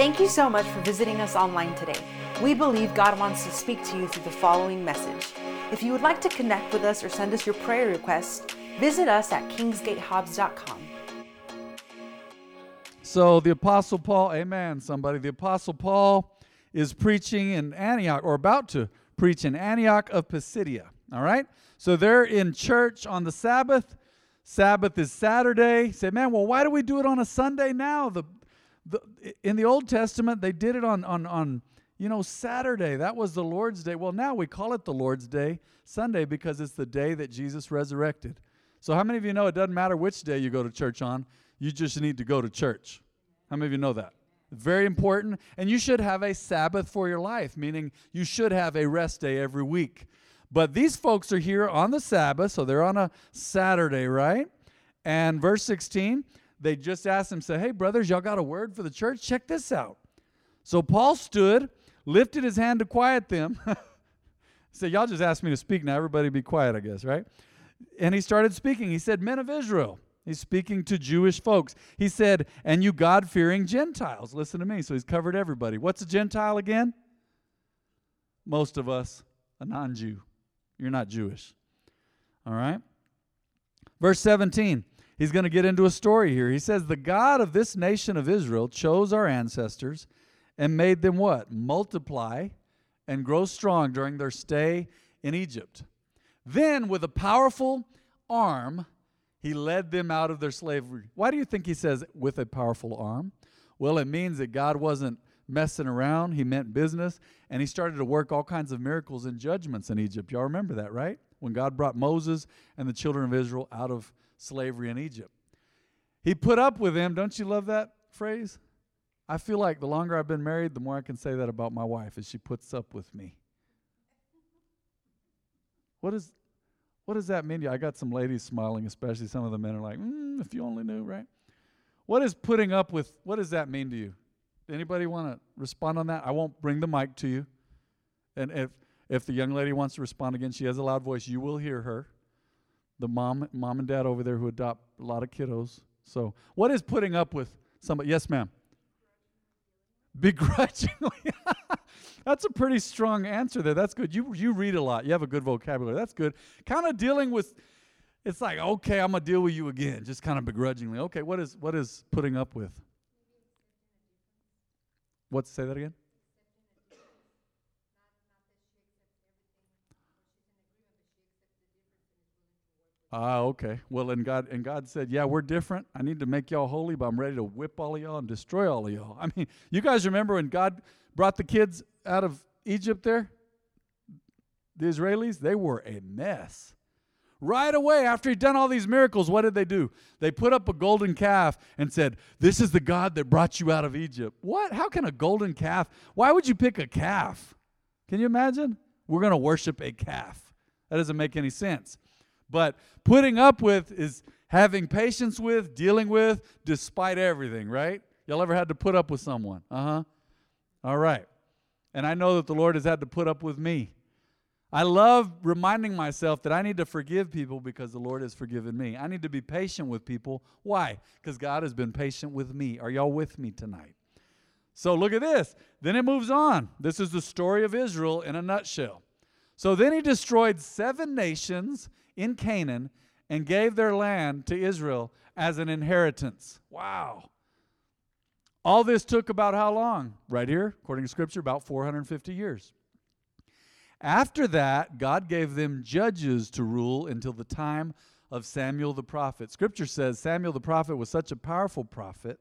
Thank you so much for visiting us online today. We believe God wants to speak to you through the following message. If you would like to connect with us or send us your prayer requests, visit us at kingsgatehobbs.com. So the Apostle Paul, amen, somebody. The Apostle Paul is preaching in Antioch, or about to preach in Antioch of Pisidia. All right? So they're in church on the Sabbath. Sabbath is Saturday. Say, man, well, why do we do it on a Sunday now? The, the in the Old Testament, they did it on on on you know Saturday. That was the Lord's day. Well, now we call it the Lord's day, Sunday, because it's the day that Jesus resurrected. So how many of you know it doesn't matter which day you go to church on? You just need to go to church. How many of you know that? Very important. And you should have a Sabbath for your life, meaning you should have a rest day every week. But these folks are here on the Sabbath, so they're on a Saturday, right? And verse 16, they just asked him, say, Hey, brothers, y'all got a word for the church? Check this out. So Paul stood, lifted his hand to quiet them. so y'all just asked me to speak now. Everybody be quiet, I guess, right? And he started speaking. He said, Men of Israel. He's speaking to Jewish folks. He said, And you God fearing Gentiles. Listen to me. So he's covered everybody. What's a Gentile again? Most of us, a non Jew. You're not Jewish. All right? Verse 17, he's going to get into a story here. He says, The God of this nation of Israel chose our ancestors and made them what? Multiply and grow strong during their stay in Egypt. Then, with a powerful arm, he led them out of their slavery. Why do you think he says with a powerful arm? Well, it means that God wasn't messing around, he meant business, and he started to work all kinds of miracles and judgments in Egypt. Y'all remember that, right? When God brought Moses and the children of Israel out of slavery in Egypt. He put up with them. Don't you love that phrase? I feel like the longer I've been married, the more I can say that about my wife, is she puts up with me. What is what does that mean to you? I got some ladies smiling, especially some of the men are like, mm, if you only knew, right? What is putting up with, what does that mean to you? Anybody want to respond on that? I won't bring the mic to you. And if, if the young lady wants to respond again, she has a loud voice, you will hear her. The mom, mom and dad over there who adopt a lot of kiddos. So, what is putting up with somebody? Yes, ma'am. Begrudgingly. That's a pretty strong answer there. That's good. You you read a lot. You have a good vocabulary. That's good. Kind of dealing with it's like, okay, I'm gonna deal with you again, just kind of begrudgingly. Okay, what is what is putting up with? What say that again? Ah, okay. Well, and God and God said, "Yeah, we're different. I need to make y'all holy, but I'm ready to whip all of y'all and destroy all of y'all." I mean, you guys remember when God brought the kids out of Egypt there? The Israelis, they were a mess. Right away, after he'd done all these miracles, what did they do? They put up a golden calf and said, This is the God that brought you out of Egypt. What? How can a golden calf? Why would you pick a calf? Can you imagine? We're going to worship a calf. That doesn't make any sense. But putting up with is having patience with, dealing with, despite everything, right? Y'all ever had to put up with someone? Uh huh. All right. And I know that the Lord has had to put up with me. I love reminding myself that I need to forgive people because the Lord has forgiven me. I need to be patient with people. Why? Because God has been patient with me. Are y'all with me tonight? So look at this. Then it moves on. This is the story of Israel in a nutshell. So then he destroyed seven nations in Canaan and gave their land to Israel as an inheritance. Wow. All this took about how long? Right here, according to Scripture, about 450 years. After that, God gave them judges to rule until the time of Samuel the prophet. Scripture says Samuel the prophet was such a powerful prophet,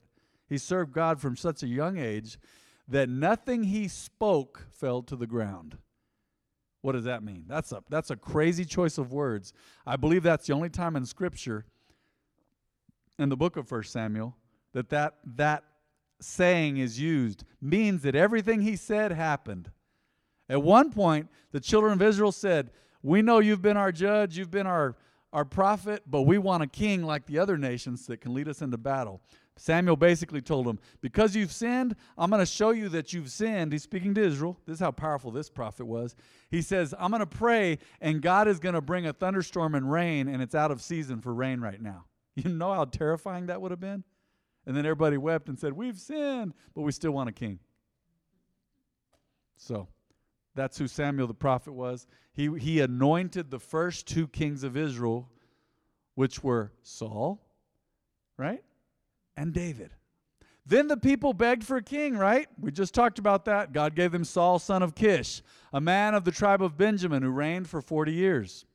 he served God from such a young age, that nothing he spoke fell to the ground. What does that mean? That's a, that's a crazy choice of words. I believe that's the only time in Scripture, in the book of First Samuel, that that, that saying is used means that everything he said happened. At one point, the children of Israel said, We know you've been our judge, you've been our, our prophet, but we want a king like the other nations that can lead us into battle. Samuel basically told them, Because you've sinned, I'm going to show you that you've sinned. He's speaking to Israel. This is how powerful this prophet was. He says, I'm going to pray, and God is going to bring a thunderstorm and rain, and it's out of season for rain right now. You know how terrifying that would have been? And then everybody wept and said, We've sinned, but we still want a king. So that's who Samuel the prophet was. He, he anointed the first two kings of Israel, which were Saul, right? And David. Then the people begged for a king, right? We just talked about that. God gave them Saul, son of Kish, a man of the tribe of Benjamin who reigned for 40 years.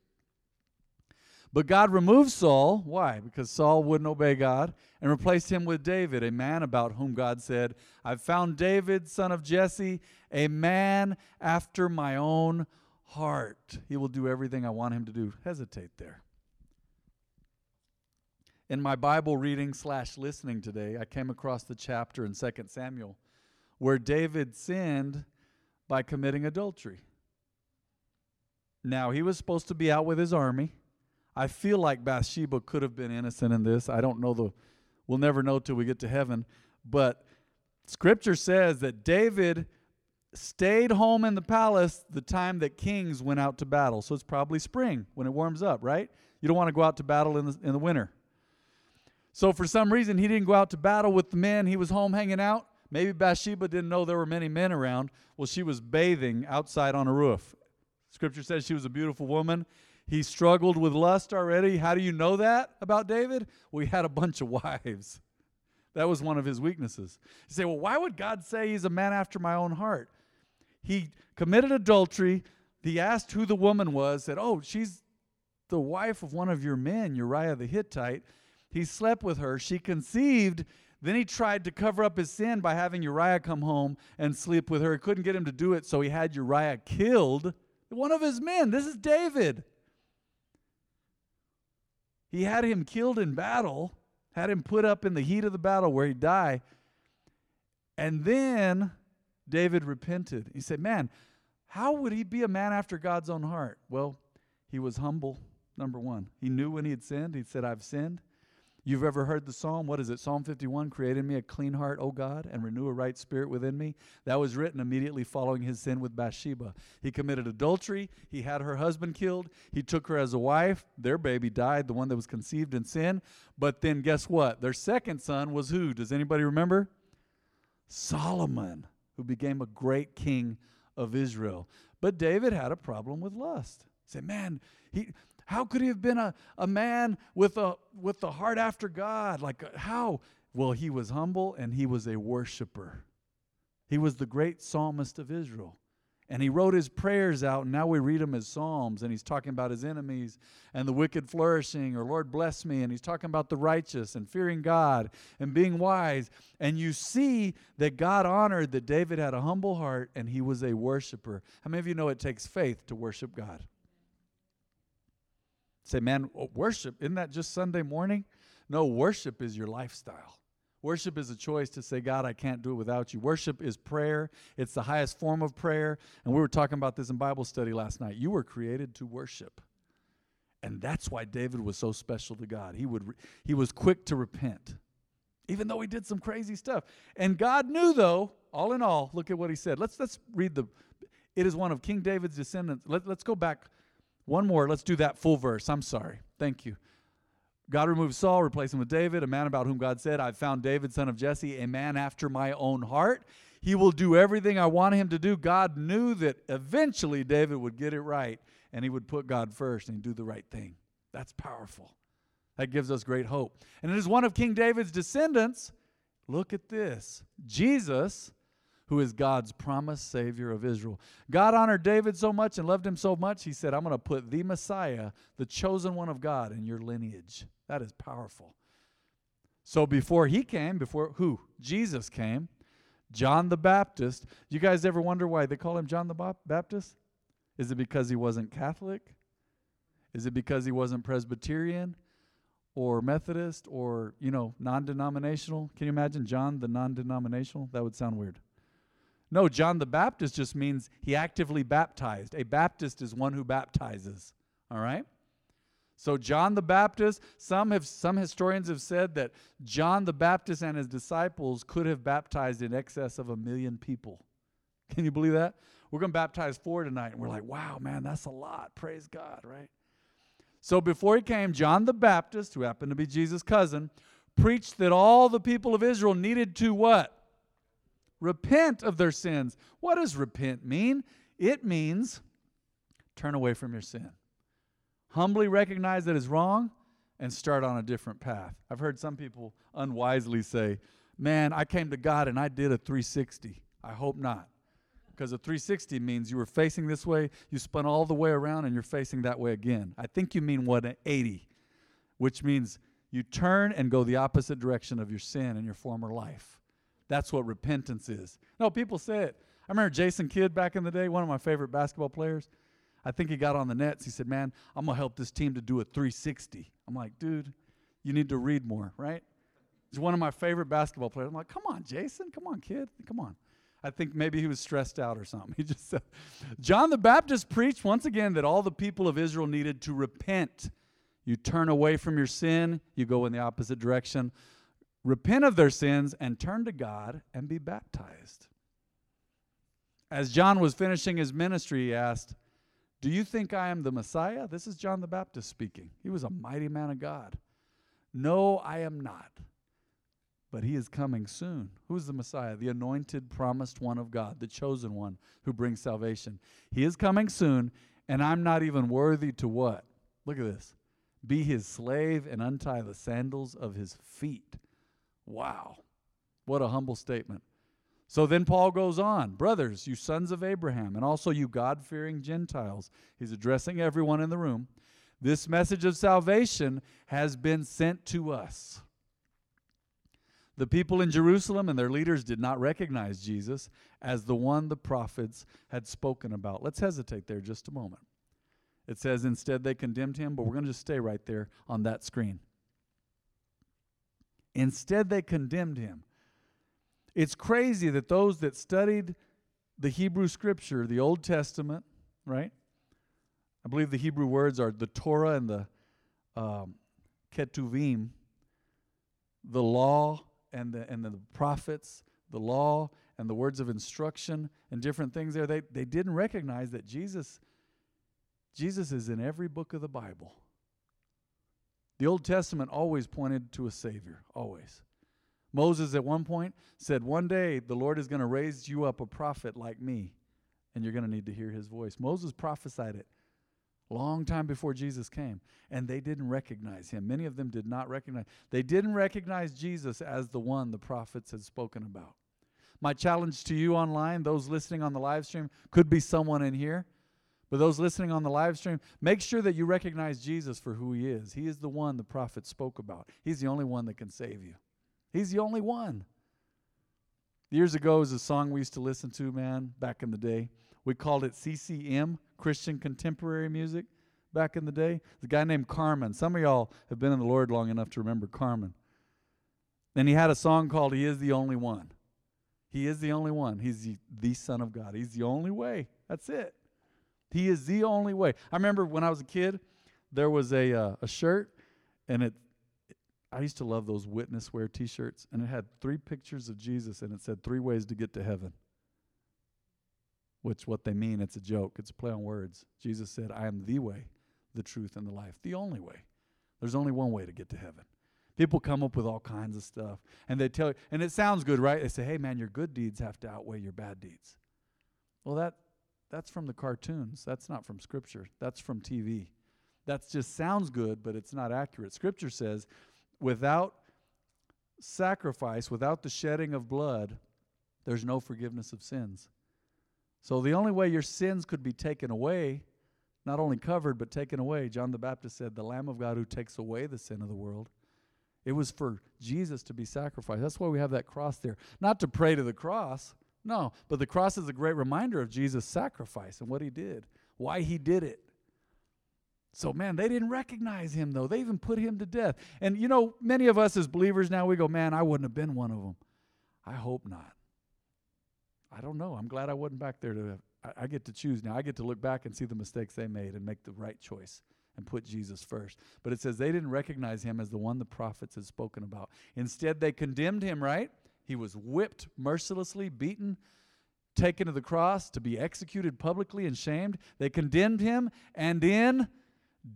But God removed Saul. Why? Because Saul wouldn't obey God and replaced him with David, a man about whom God said, I've found David, son of Jesse, a man after my own heart. He will do everything I want him to do. Hesitate there. In my Bible reading slash listening today, I came across the chapter in 2 Samuel where David sinned by committing adultery. Now, he was supposed to be out with his army I feel like Bathsheba could have been innocent in this. I don't know the, we'll never know till we get to heaven. But scripture says that David stayed home in the palace the time that kings went out to battle. So it's probably spring when it warms up, right? You don't want to go out to battle in the, in the winter. So for some reason, he didn't go out to battle with the men. He was home hanging out. Maybe Bathsheba didn't know there were many men around. Well, she was bathing outside on a roof. Scripture says she was a beautiful woman he struggled with lust already. How do you know that about David? Well, had a bunch of wives. That was one of his weaknesses. You say, well, why would God say he's a man after my own heart? He committed adultery. He asked who the woman was, said, Oh, she's the wife of one of your men, Uriah the Hittite. He slept with her. She conceived. Then he tried to cover up his sin by having Uriah come home and sleep with her. He couldn't get him to do it, so he had Uriah killed. One of his men. This is David. He had him killed in battle, had him put up in the heat of the battle where he'd die. And then David repented. He said, Man, how would he be a man after God's own heart? Well, he was humble, number one. He knew when he had sinned. He said, I've sinned. You've ever heard the psalm? What is it? Psalm 51 Create in me a clean heart, O God, and renew a right spirit within me. That was written immediately following his sin with Bathsheba. He committed adultery. He had her husband killed. He took her as a wife. Their baby died, the one that was conceived in sin. But then guess what? Their second son was who? Does anybody remember? Solomon, who became a great king of Israel. But David had a problem with lust. Say, man, he how could he have been a, a man with a with the heart after God? Like uh, how? Well, he was humble and he was a worshiper. He was the great psalmist of Israel. And he wrote his prayers out, and now we read them as psalms. And he's talking about his enemies and the wicked flourishing, or Lord bless me. And he's talking about the righteous and fearing God and being wise. And you see that God honored that David had a humble heart and he was a worshiper. How many of you know it takes faith to worship God? Say, man, worship, isn't that just Sunday morning? No, worship is your lifestyle. Worship is a choice to say, God, I can't do it without you. Worship is prayer, it's the highest form of prayer. And we were talking about this in Bible study last night. You were created to worship. And that's why David was so special to God. He, would, he was quick to repent, even though he did some crazy stuff. And God knew, though, all in all, look at what he said. Let's, let's read the, it is one of King David's descendants. Let, let's go back one more. Let's do that full verse. I'm sorry. Thank you. God removed Saul, replaced him with David, a man about whom God said, I've found David, son of Jesse, a man after my own heart. He will do everything I want him to do. God knew that eventually David would get it right and he would put God first and do the right thing. That's powerful. That gives us great hope. And it is one of King David's descendants. Look at this Jesus who is God's promised Savior of Israel. God honored David so much and loved him so much, he said, I'm going to put the Messiah, the chosen one of God, in your lineage. That is powerful. So before he came, before who? Jesus came, John the Baptist. You guys ever wonder why they call him John the Baptist? Is it because he wasn't Catholic? Is it because he wasn't Presbyterian or Methodist or, you know, non denominational? Can you imagine John the non denominational? That would sound weird. No, John the Baptist just means he actively baptized. A Baptist is one who baptizes. All right? So John the Baptist, some have some historians have said that John the Baptist and his disciples could have baptized in excess of a million people. Can you believe that? We're going to baptize four tonight and we're like, "Wow, man, that's a lot. Praise God," right? So before he came, John the Baptist, who happened to be Jesus' cousin, preached that all the people of Israel needed to what? Repent of their sins. What does repent mean? It means turn away from your sin. Humbly recognize that it's wrong and start on a different path. I've heard some people unwisely say, Man, I came to God and I did a 360. I hope not. Because a 360 means you were facing this way, you spun all the way around, and you're facing that way again. I think you mean what, an 80, which means you turn and go the opposite direction of your sin and your former life. That's what repentance is. No, people say it. I remember Jason Kidd back in the day, one of my favorite basketball players. I think he got on the nets. He said, Man, I'm going to help this team to do a 360. I'm like, Dude, you need to read more, right? He's one of my favorite basketball players. I'm like, Come on, Jason. Come on, kid. Come on. I think maybe he was stressed out or something. He just said, John the Baptist preached once again that all the people of Israel needed to repent. You turn away from your sin, you go in the opposite direction. Repent of their sins and turn to God and be baptized. As John was finishing his ministry, he asked, Do you think I am the Messiah? This is John the Baptist speaking. He was a mighty man of God. No, I am not but he is coming soon. Who's the Messiah? The anointed, promised one of God, the chosen one who brings salvation. He is coming soon, and I'm not even worthy to what? Look at this. Be his slave and untie the sandals of his feet. Wow. What a humble statement. So then Paul goes on, brothers, you sons of Abraham, and also you God fearing Gentiles. He's addressing everyone in the room. This message of salvation has been sent to us. The people in Jerusalem and their leaders did not recognize Jesus as the one the prophets had spoken about. Let's hesitate there just a moment. It says instead they condemned him, but we're going to just stay right there on that screen. Instead, they condemned him. It's crazy that those that studied the Hebrew scripture, the Old Testament, right? I believe the Hebrew words are the Torah and the um, Ketuvim, the law and the, and the prophets, the law, and the words of instruction and different things there, they, they didn't recognize that Jesus, Jesus is in every book of the Bible. The Old Testament always pointed to a Savior, always. Moses at one point said, One day the Lord is going to raise you up a prophet like me, and you're going to need to hear his voice. Moses prophesied it long time before Jesus came, and they didn't recognize him. Many of them did not recognize. They didn't recognize Jesus as the one the prophets had spoken about. My challenge to you online, those listening on the live stream, could be someone in here. But those listening on the live stream, make sure that you recognize Jesus for who he is. He is the one the prophet spoke about. He's the only one that can save you. He's the only one. Years ago was a song we used to listen to, man, back in the day. We called it CCM, Christian contemporary music back in the day. The guy named Carmen. Some of y'all have been in the Lord long enough to remember Carmen. And he had a song called He is the Only One. He is the only one. He's the, the Son of God. He's the only way. That's it. He is the only way. I remember when I was a kid, there was a, uh, a shirt, and it, I used to love those witness wear t shirts, and it had three pictures of Jesus, and it said three ways to get to heaven which what they mean, it's a joke. It's a play on words. Jesus said, I am the way, the truth, and the life. The only way. There's only one way to get to heaven. People come up with all kinds of stuff. And they tell you, and it sounds good, right? They say, hey, man, your good deeds have to outweigh your bad deeds. Well, that, that's from the cartoons. That's not from Scripture. That's from TV. That just sounds good, but it's not accurate. Scripture says, without sacrifice, without the shedding of blood, there's no forgiveness of sins. So the only way your sins could be taken away, not only covered, but taken away, John the Baptist said, the Lamb of God who takes away the sin of the world. It was for Jesus to be sacrificed. That's why we have that cross there. Not to pray to the cross, no, but the cross is a great reminder of Jesus' sacrifice and what he did, why he did it. So, man, they didn't recognize him, though. They even put him to death. And, you know, many of us as believers now, we go, man, I wouldn't have been one of them. I hope not. I don't know. I'm glad I wasn't back there to. I, get to choose now. I get to look back and see the mistakes they made and make the right choice and put Jesus first. But it says they didn't recognize him as the one the prophets had spoken about. Instead, they condemned him, right? He was whipped mercilessly, beaten, taken to the cross to be executed publicly and shamed. They condemned him, and in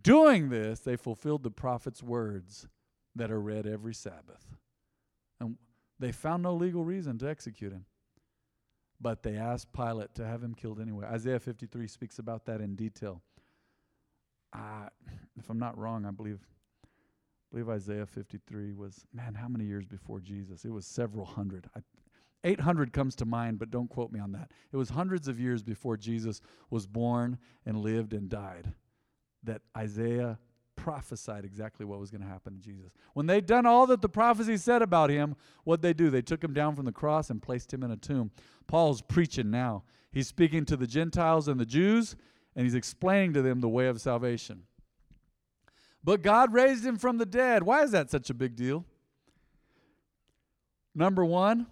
doing this, they fulfilled the prophet's words that are read every Sabbath. And they found no legal reason to execute him. But they asked Pilate to have him killed anyway. Isaiah 53 speaks about that in detail. Uh, if I'm not wrong, I believe I believe Isaiah 53 was, man, how many years before Jesus? It was several hundred. I, 800 comes to mind, but don't quote me on that. It was hundreds of years before Jesus was born and lived and died that Isaiah prophesied exactly what was going to happen to Jesus. When they'd done all that the prophecy said about him, what'd they do? They took him down from the cross and placed him in a tomb. Paul's preaching now. He's speaking to the Gentiles and the Jews, and he's explaining to them the way of salvation. But God raised him from the dead. Why is that such a big deal? Number one,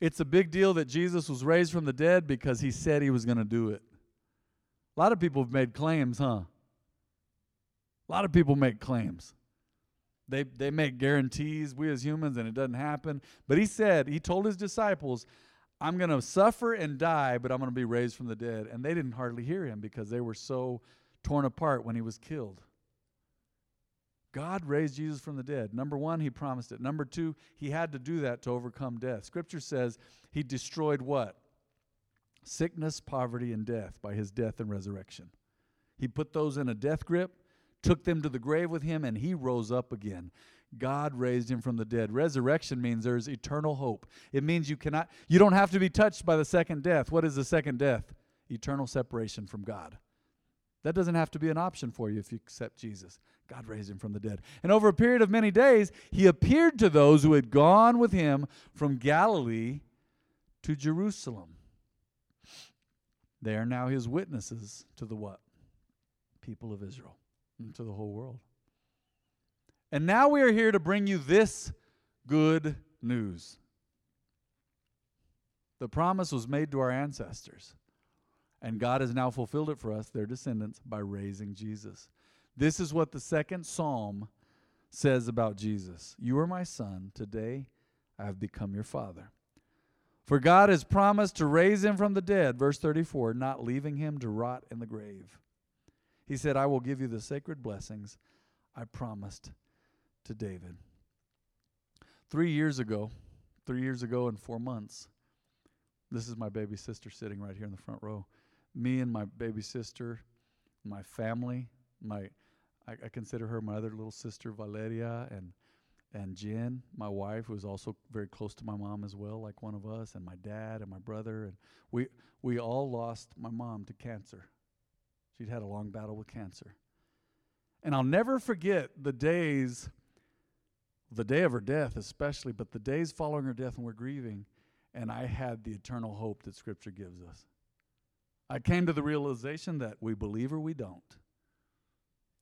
it's a big deal that Jesus was raised from the dead because he said he was going to do it. A lot of people have made claims, huh? A lot of people make claims. They, they make guarantees, we as humans, and it doesn't happen. But he said, he told his disciples, I'm going to suffer and die, but I'm going to be raised from the dead. And they didn't hardly hear him because they were so torn apart when he was killed. God raised Jesus from the dead. Number one, he promised it. Number two, he had to do that to overcome death. Scripture says he destroyed what? Sickness, poverty, and death by his death and resurrection. He put those in a death grip took them to the grave with him, and he rose up again. God raised him from the dead. Resurrection means there's eternal hope. It means you cannot you don't have to be touched by the second death. What is the second death? Eternal separation from God. That doesn't have to be an option for you if you accept Jesus. God raised him from the dead. And over a period of many days, he appeared to those who had gone with him from Galilee to Jerusalem. They are now his witnesses to the what? People of Israel to the whole world. And now we are here to bring you this good news. The promise was made to our ancestors, and God has now fulfilled it for us, their descendants, by raising Jesus. This is what the second psalm says about Jesus You are my son. Today I have become your father. For God has promised to raise him from the dead, verse 34, not leaving him to rot in the grave. He said, I will give you the sacred blessings I promised to David. Three years ago, three years ago and four months, this is my baby sister sitting right here in the front row. Me and my baby sister, my family, my I, I consider her my other little sister Valeria and and Jen, my wife, who is also very close to my mom as well, like one of us, and my dad and my brother, and we we all lost my mom to cancer She'd had a long battle with cancer. And I'll never forget the days, the day of her death especially, but the days following her death when we're grieving, and I had the eternal hope that Scripture gives us. I came to the realization that we believe or we don't.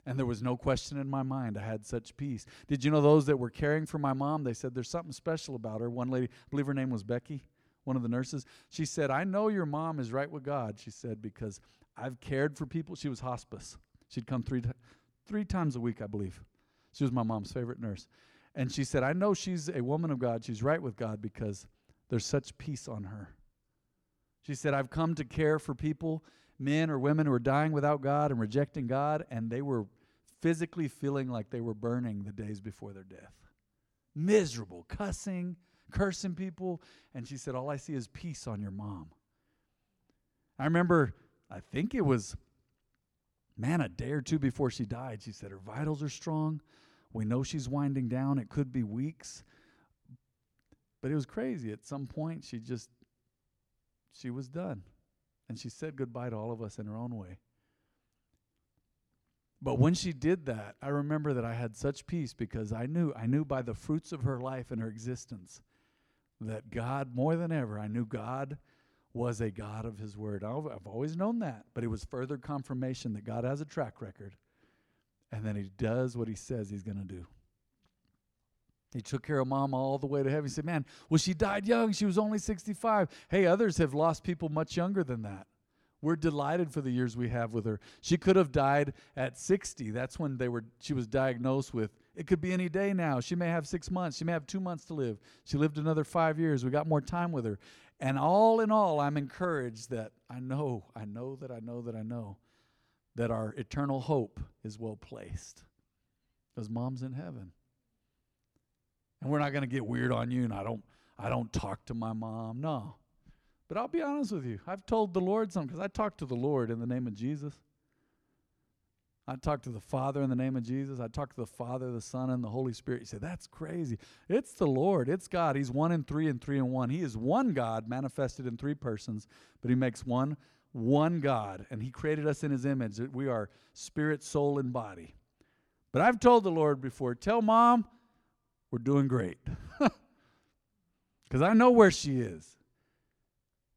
And there was no question in my mind. I had such peace. Did you know those that were caring for my mom? They said there's something special about her. One lady, I believe her name was Becky, one of the nurses. She said, I know your mom is right with God. She said, because I've cared for people. She was hospice. She'd come three, three times a week, I believe. She was my mom's favorite nurse. And she said, I know she's a woman of God. She's right with God because there's such peace on her. She said, I've come to care for people, men or women who are dying without God and rejecting God, and they were physically feeling like they were burning the days before their death. Miserable, cussing, cursing people. And she said, All I see is peace on your mom. I remember I think it was, man, a day or two before she died, she said her vitals are strong. We know she's winding down. It could be weeks. But it was crazy. At some point, she just, she was done. And she said goodbye to all of us in her own way. But when she did that, I remember that I had such peace because I knew, I knew by the fruits of her life and her existence that God, more than ever, I knew God was a God of his word. I've always known that, but it was further confirmation that God has a track record and that he does what he says he's going to do. He took care of mama all the way to heaven. He said, Man, well, she died young. She was only 65. Hey, others have lost people much younger than that. We're delighted for the years we have with her. She could have died at 60. That's when they were she was diagnosed with it could be any day now. She may have 6 months. She may have 2 months to live. She lived another 5 years. We got more time with her. And all in all, I'm encouraged that I know, I know that I know that I know that our eternal hope is well placed. Because mom's in heaven. And we're not going to get weird on you and I don't I don't talk to my mom. No. But I'll be honest with you. I've told the Lord something because I talk to the Lord in the name of Jesus. I talk to the Father in the name of Jesus. I talk to the Father, the Son, and the Holy Spirit. You say, that's crazy. It's the Lord. It's God. He's one in three and three in one. He is one God manifested in three persons, but he makes one one God. And he created us in his image. That We are spirit, soul, and body. But I've told the Lord before, tell mom we're doing great. Because I know where she is.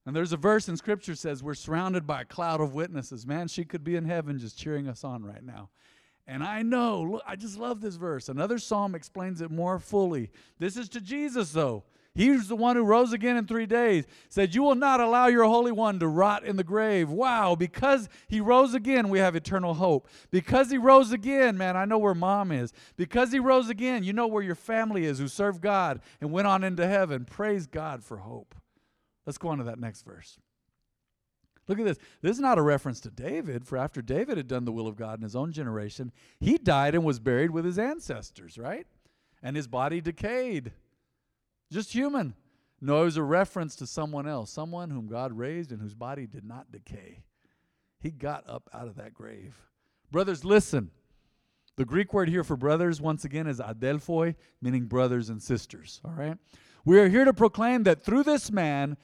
And there's a verse in scripture says we're surrounded by a cloud of witnesses. Man, she could be in heaven just cheering us on right now. And I know, look, I just love this verse. Another psalm explains it more fully. This is to Jesus though. He's the one who rose again in 3 days. Said, "You will not allow your holy one to rot in the grave." Wow, because he rose again, we have eternal hope. Because he rose again, man, I know where mom is. Because he rose again, you know where your family is who served God and went on into heaven. Praise God for hope. Let's go on to that next verse. Look at this. This is not a reference to David, for after David had done the will of God in his own generation, he died and was buried with his ancestors, right? And his body decayed. Just human. No, it was a reference to someone else, someone whom God raised and whose body did not decay. He got up out of that grave. Brothers, listen. The Greek word here for brothers, once again, is adelphoi, meaning brothers and sisters, all right? We are here to proclaim that through this man,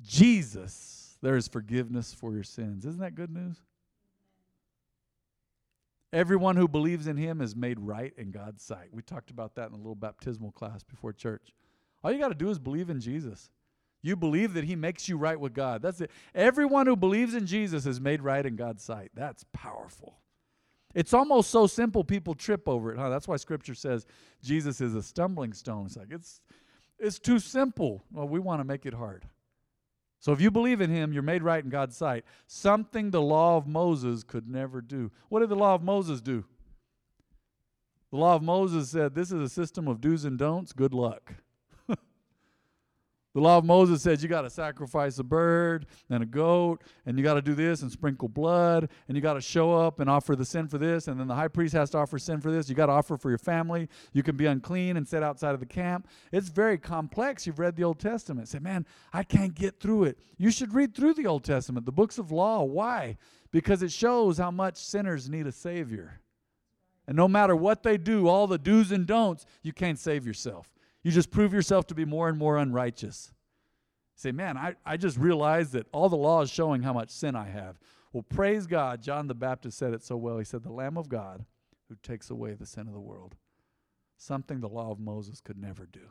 Jesus, there is forgiveness for your sins. Isn't that good news? Everyone who believes in him is made right in God's sight. We talked about that in a little baptismal class before church. All you got to do is believe in Jesus. You believe that he makes you right with God. That's it. Everyone who believes in Jesus is made right in God's sight. That's powerful. It's almost so simple people trip over it, huh? That's why scripture says Jesus is a stumbling stone. It's like it's it's too simple. Well, we want to make it hard. So if you believe in him, you're made right in God's sight. Something the law of Moses could never do. What did the law of Moses do? The law of Moses said, This is a system of do's and don'ts. Good luck. The law of Moses says you got to sacrifice a bird and a goat, and you got to do this and sprinkle blood, and you got to show up and offer the sin for this, and then the high priest has to offer sin for this. You got to offer for your family. You can be unclean and sit outside of the camp. It's very complex. You've read the Old Testament. Say, man, I can't get through it. You should read through the Old Testament, the books of law. Why? Because it shows how much sinners need a Savior. And no matter what they do, all the do's and don'ts, you can't save yourself. You just prove yourself to be more and more unrighteous. say, man, I, I just realized that all the law is showing how much sin I have. Well, praise God. John the Baptist said it so well. He said, The Lamb of God who takes away the sin of the world. Something the law of Moses could never do.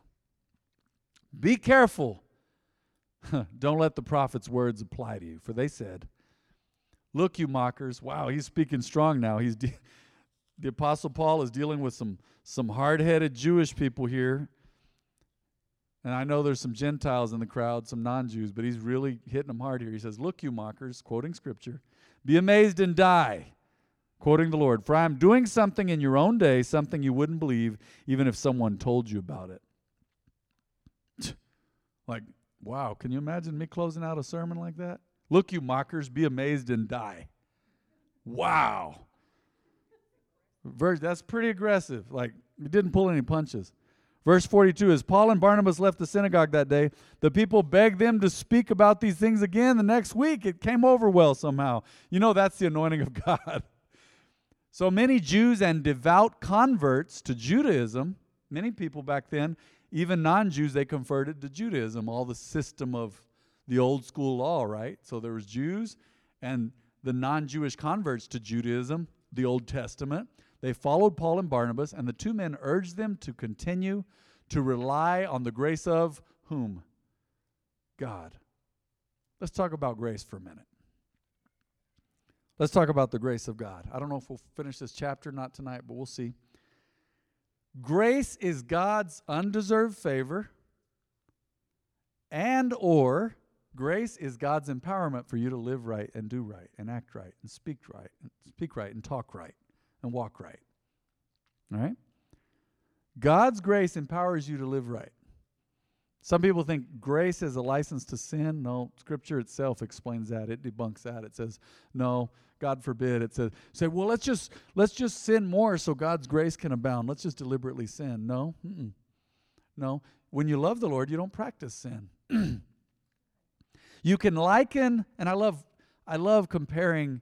Be careful. Don't let the prophet's words apply to you, for they said, Look, you mockers. Wow, he's speaking strong now. He's de- the Apostle Paul is dealing with some, some hard headed Jewish people here and I know there's some Gentiles in the crowd, some non Jews, but he's really hitting them hard here. He says, Look, you mockers, quoting scripture, be amazed and die, quoting the Lord, for I am doing something in your own day, something you wouldn't believe, even if someone told you about it. like, wow, can you imagine me closing out a sermon like that? Look, you mockers, be amazed and die. Wow. That's pretty aggressive. Like, he didn't pull any punches. Verse 42 As Paul and Barnabas left the synagogue that day, the people begged them to speak about these things again the next week. It came over well somehow. You know, that's the anointing of God. So many Jews and devout converts to Judaism, many people back then, even non Jews, they converted to Judaism, all the system of the old school law, right? So there was Jews and the non Jewish converts to Judaism, the Old Testament. They followed Paul and Barnabas, and the two men urged them to continue to rely on the grace of whom? God. Let's talk about grace for a minute. Let's talk about the grace of God. I don't know if we'll finish this chapter not tonight, but we'll see. Grace is God's undeserved favor and or grace is God's empowerment for you to live right and do right and act right and speak right and speak right and talk right and walk right. All right? God's grace empowers you to live right. Some people think grace is a license to sin. No, Scripture itself explains that. It debunks that. It says, no, God forbid. It says, say, well, let's just let's just sin more so God's grace can abound. Let's just deliberately sin. No. Mm-mm. No. When you love the Lord, you don't practice sin. you can liken, and I love I love comparing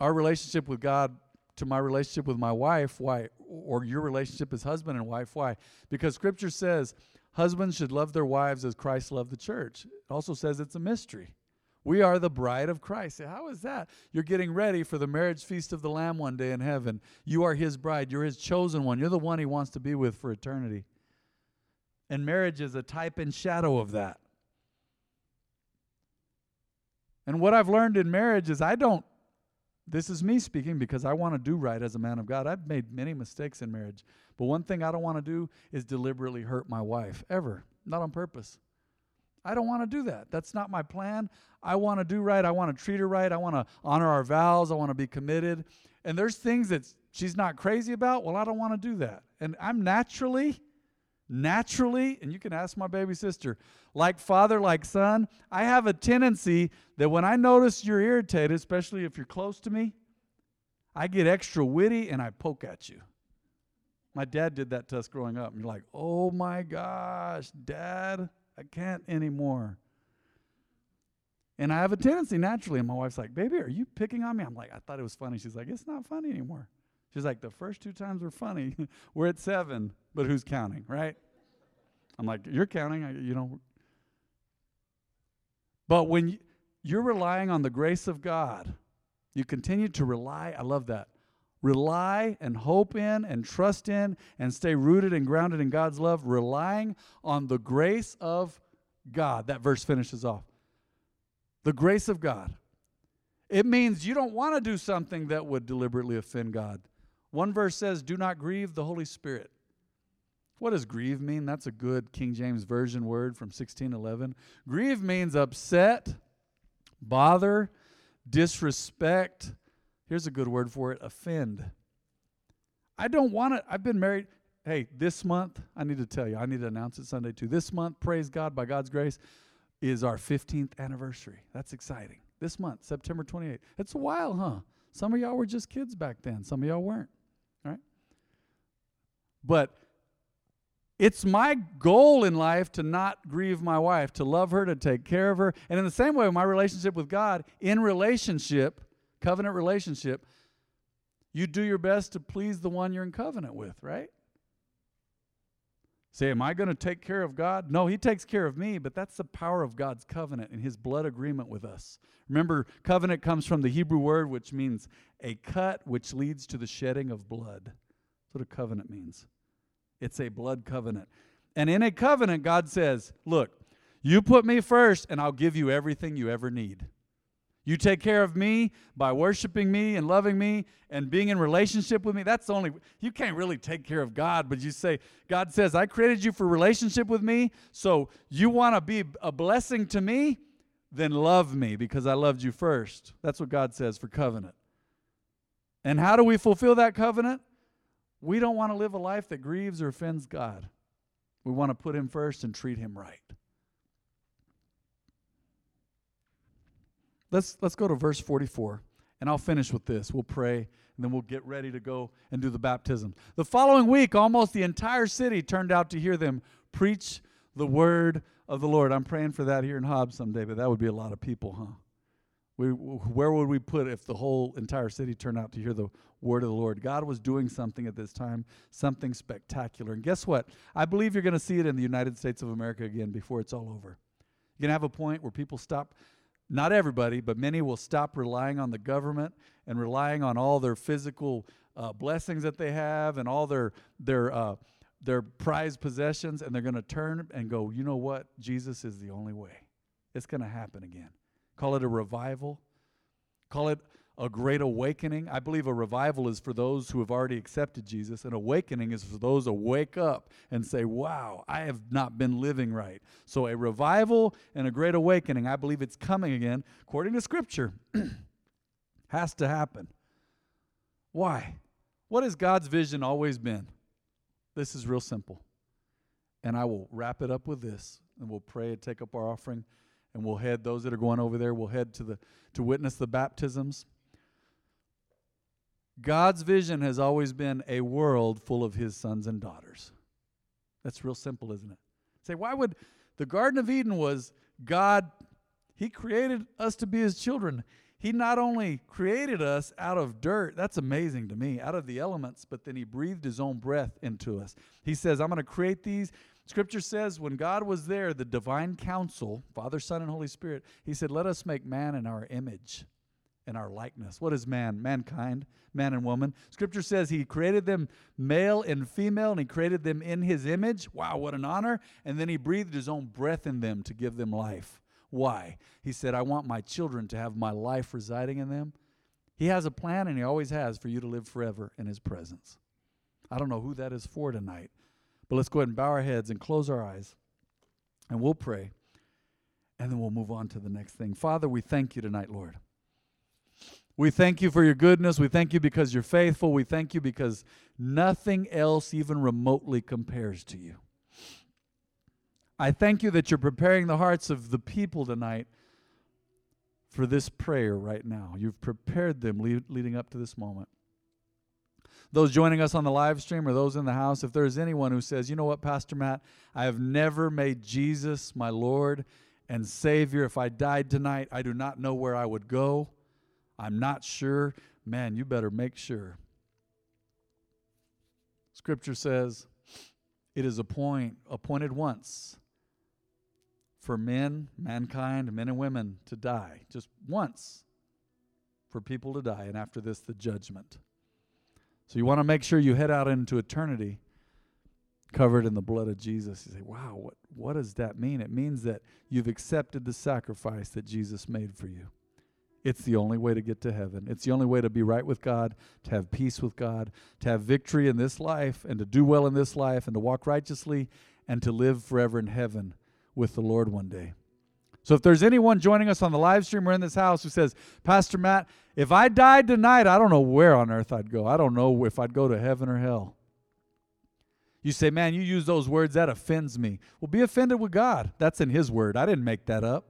our relationship with God to my relationship with my wife. Why? Or your relationship as husband and wife. Why? Because Scripture says husbands should love their wives as Christ loved the church. It also says it's a mystery. We are the bride of Christ. How is that? You're getting ready for the marriage feast of the Lamb one day in heaven. You are his bride. You're his chosen one. You're the one he wants to be with for eternity. And marriage is a type and shadow of that. And what I've learned in marriage is I don't, this is me speaking because I want to do right as a man of God. I've made many mistakes in marriage. But one thing I don't want to do is deliberately hurt my wife, ever, not on purpose. I don't want to do that. That's not my plan. I want to do right. I want to treat her right. I want to honor our vows. I want to be committed. And there's things that she's not crazy about. Well, I don't want to do that. And I'm naturally naturally, and you can ask my baby sister, like father, like son, I have a tendency that when I notice you're irritated, especially if you're close to me, I get extra witty and I poke at you. My dad did that to us growing up. And you're like, oh my gosh, dad, I can't anymore. And I have a tendency naturally, and my wife's like, baby, are you picking on me? I'm like, I thought it was funny. She's like, it's not funny anymore. She's like, the first two times were funny. we're at seven, but who's counting, right? I'm like, you're counting, I, you know. But when you're relying on the grace of God, you continue to rely. I love that. Rely and hope in and trust in and stay rooted and grounded in God's love, relying on the grace of God. That verse finishes off. The grace of God. It means you don't want to do something that would deliberately offend God. One verse says, Do not grieve the Holy Spirit. What does grieve mean? That's a good King James Version word from 1611. Grieve means upset, bother, disrespect. Here's a good word for it offend. I don't want it. I've been married. Hey, this month, I need to tell you, I need to announce it Sunday too. This month, praise God, by God's grace, is our 15th anniversary. That's exciting. This month, September 28th. It's a while, huh? Some of y'all were just kids back then, some of y'all weren't. Right? But it's my goal in life to not grieve my wife, to love her, to take care of her. And in the same way, my relationship with God, in relationship, covenant relationship, you do your best to please the one you're in covenant with, right? Say, am I going to take care of God? No, He takes care of me, but that's the power of God's covenant and His blood agreement with us. Remember, covenant comes from the Hebrew word which means a cut which leads to the shedding of blood. That's what a covenant means. It's a blood covenant. And in a covenant, God says, Look, you put me first, and I'll give you everything you ever need. You take care of me by worshiping me and loving me and being in relationship with me. That's the only, you can't really take care of God, but you say, God says, I created you for relationship with me, so you want to be a blessing to me? Then love me because I loved you first. That's what God says for covenant. And how do we fulfill that covenant? We don't want to live a life that grieves or offends God. We want to put Him first and treat Him right. Let's, let's go to verse 44, and I'll finish with this. We'll pray, and then we'll get ready to go and do the baptism. The following week, almost the entire city turned out to hear them preach the word of the Lord. I'm praying for that here in Hobbs someday, but that would be a lot of people, huh? We, where would we put if the whole entire city turned out to hear the word of the Lord? God was doing something at this time, something spectacular. And guess what? I believe you're going to see it in the United States of America again before it's all over. You're going to have a point where people stop, not everybody, but many will stop relying on the government and relying on all their physical uh, blessings that they have and all their, their, uh, their prized possessions, and they're going to turn and go, you know what? Jesus is the only way. It's going to happen again. Call it a revival. Call it a great awakening. I believe a revival is for those who have already accepted Jesus. An awakening is for those who wake up and say, Wow, I have not been living right. So, a revival and a great awakening, I believe it's coming again, according to Scripture, has to happen. Why? What has God's vision always been? This is real simple. And I will wrap it up with this, and we'll pray and take up our offering and we'll head those that are going over there we'll head to the to witness the baptisms god's vision has always been a world full of his sons and daughters that's real simple isn't it Say, why would the Garden of Eden was God, He created us to be His children. He not only created us out of dirt, that's amazing to me, out of the elements, but then He breathed His own breath into us. He says, I'm going to create these. Scripture says, when God was there, the divine council, Father, Son, and Holy Spirit, He said, Let us make man in our image in our likeness. What is man? Mankind, man and woman. Scripture says he created them male and female, and he created them in his image. Wow, what an honor. And then he breathed his own breath in them to give them life. Why? He said, I want my children to have my life residing in them. He has a plan, and he always has for you to live forever in his presence. I don't know who that is for tonight, but let's go ahead and bow our heads and close our eyes, and we'll pray, and then we'll move on to the next thing. Father, we thank you tonight, Lord. We thank you for your goodness. We thank you because you're faithful. We thank you because nothing else even remotely compares to you. I thank you that you're preparing the hearts of the people tonight for this prayer right now. You've prepared them lead, leading up to this moment. Those joining us on the live stream or those in the house, if there's anyone who says, you know what, Pastor Matt, I have never made Jesus my Lord and Savior. If I died tonight, I do not know where I would go. I'm not sure. Man, you better make sure. Scripture says it is appoint, appointed once for men, mankind, men and women to die. Just once for people to die, and after this, the judgment. So you want to make sure you head out into eternity covered in the blood of Jesus. You say, wow, what, what does that mean? It means that you've accepted the sacrifice that Jesus made for you. It's the only way to get to heaven. It's the only way to be right with God, to have peace with God, to have victory in this life, and to do well in this life, and to walk righteously, and to live forever in heaven with the Lord one day. So if there's anyone joining us on the live stream or in this house who says, Pastor Matt, if I died tonight, I don't know where on earth I'd go. I don't know if I'd go to heaven or hell. You say, man, you use those words, that offends me. Well, be offended with God. That's in His word. I didn't make that up.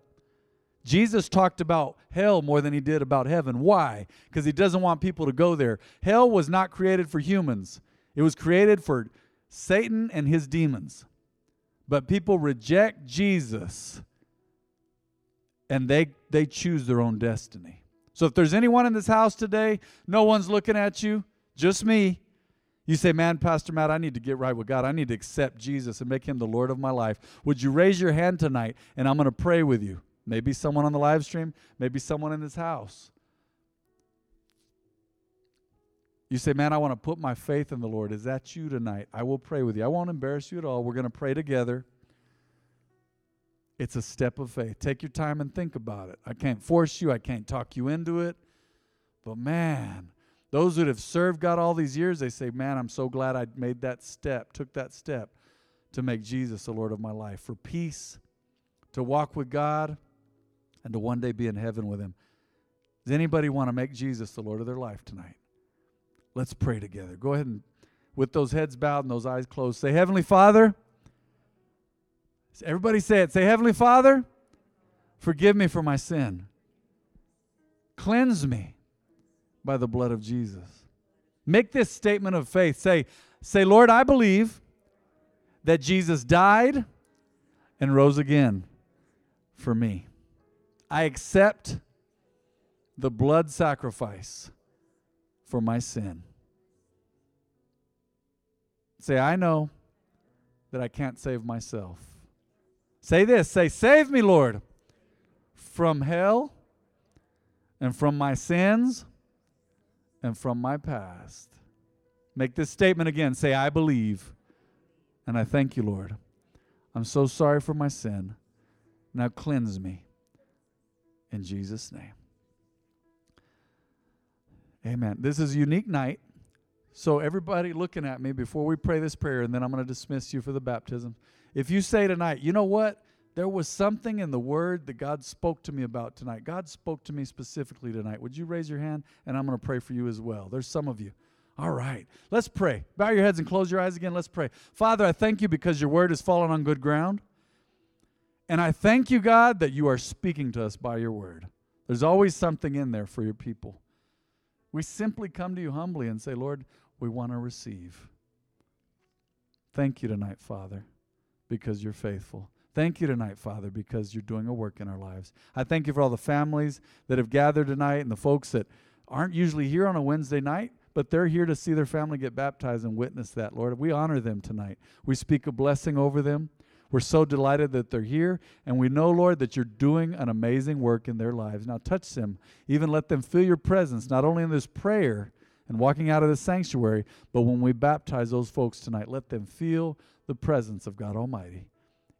Jesus talked about hell more than he did about heaven. Why? Because he doesn't want people to go there. Hell was not created for humans, it was created for Satan and his demons. But people reject Jesus and they, they choose their own destiny. So if there's anyone in this house today, no one's looking at you, just me. You say, Man, Pastor Matt, I need to get right with God. I need to accept Jesus and make him the Lord of my life. Would you raise your hand tonight and I'm going to pray with you? Maybe someone on the live stream, maybe someone in this house. You say, Man, I want to put my faith in the Lord. Is that you tonight? I will pray with you. I won't embarrass you at all. We're going to pray together. It's a step of faith. Take your time and think about it. I can't force you, I can't talk you into it. But man, those that have served God all these years, they say, Man, I'm so glad I made that step, took that step to make Jesus the Lord of my life for peace, to walk with God, and to one day be in heaven with him. Does anybody want to make Jesus the Lord of their life tonight? Let's pray together. Go ahead and, with those heads bowed and those eyes closed, say, Heavenly Father. Everybody say it. Say, Heavenly Father, forgive me for my sin. Cleanse me by the blood of Jesus. Make this statement of faith. Say, say, Lord, I believe that Jesus died and rose again for me. I accept the blood sacrifice for my sin. Say, I know that I can't save myself. Say this say, Save me, Lord, from hell and from my sins and from my past. Make this statement again. Say, I believe. And I thank you, Lord. I'm so sorry for my sin. Now cleanse me in Jesus' name. Amen. This is a unique night. So, everybody looking at me before we pray this prayer, and then I'm going to dismiss you for the baptism. If you say tonight, you know what? There was something in the word that God spoke to me about tonight. God spoke to me specifically tonight. Would you raise your hand? And I'm going to pray for you as well. There's some of you. All right. Let's pray. Bow your heads and close your eyes again. Let's pray. Father, I thank you because your word has fallen on good ground. And I thank you, God, that you are speaking to us by your word. There's always something in there for your people. We simply come to you humbly and say, Lord, we want to receive. Thank you tonight, Father. because you're faithful. Thank you tonight, Father, because you're doing a work in our lives. I thank you for all the families that have gathered tonight and the folks that aren't usually here on a Wednesday night, but they're here to see their family get baptized and witness that, Lord. We honor them tonight. We speak a blessing over them. We're so delighted that they're here, and we know, Lord, that you're doing an amazing work in their lives. Now touch them, even let them feel your presence, not only in this prayer and walking out of the sanctuary, but when we baptize those folks tonight, let them feel the presence of God Almighty.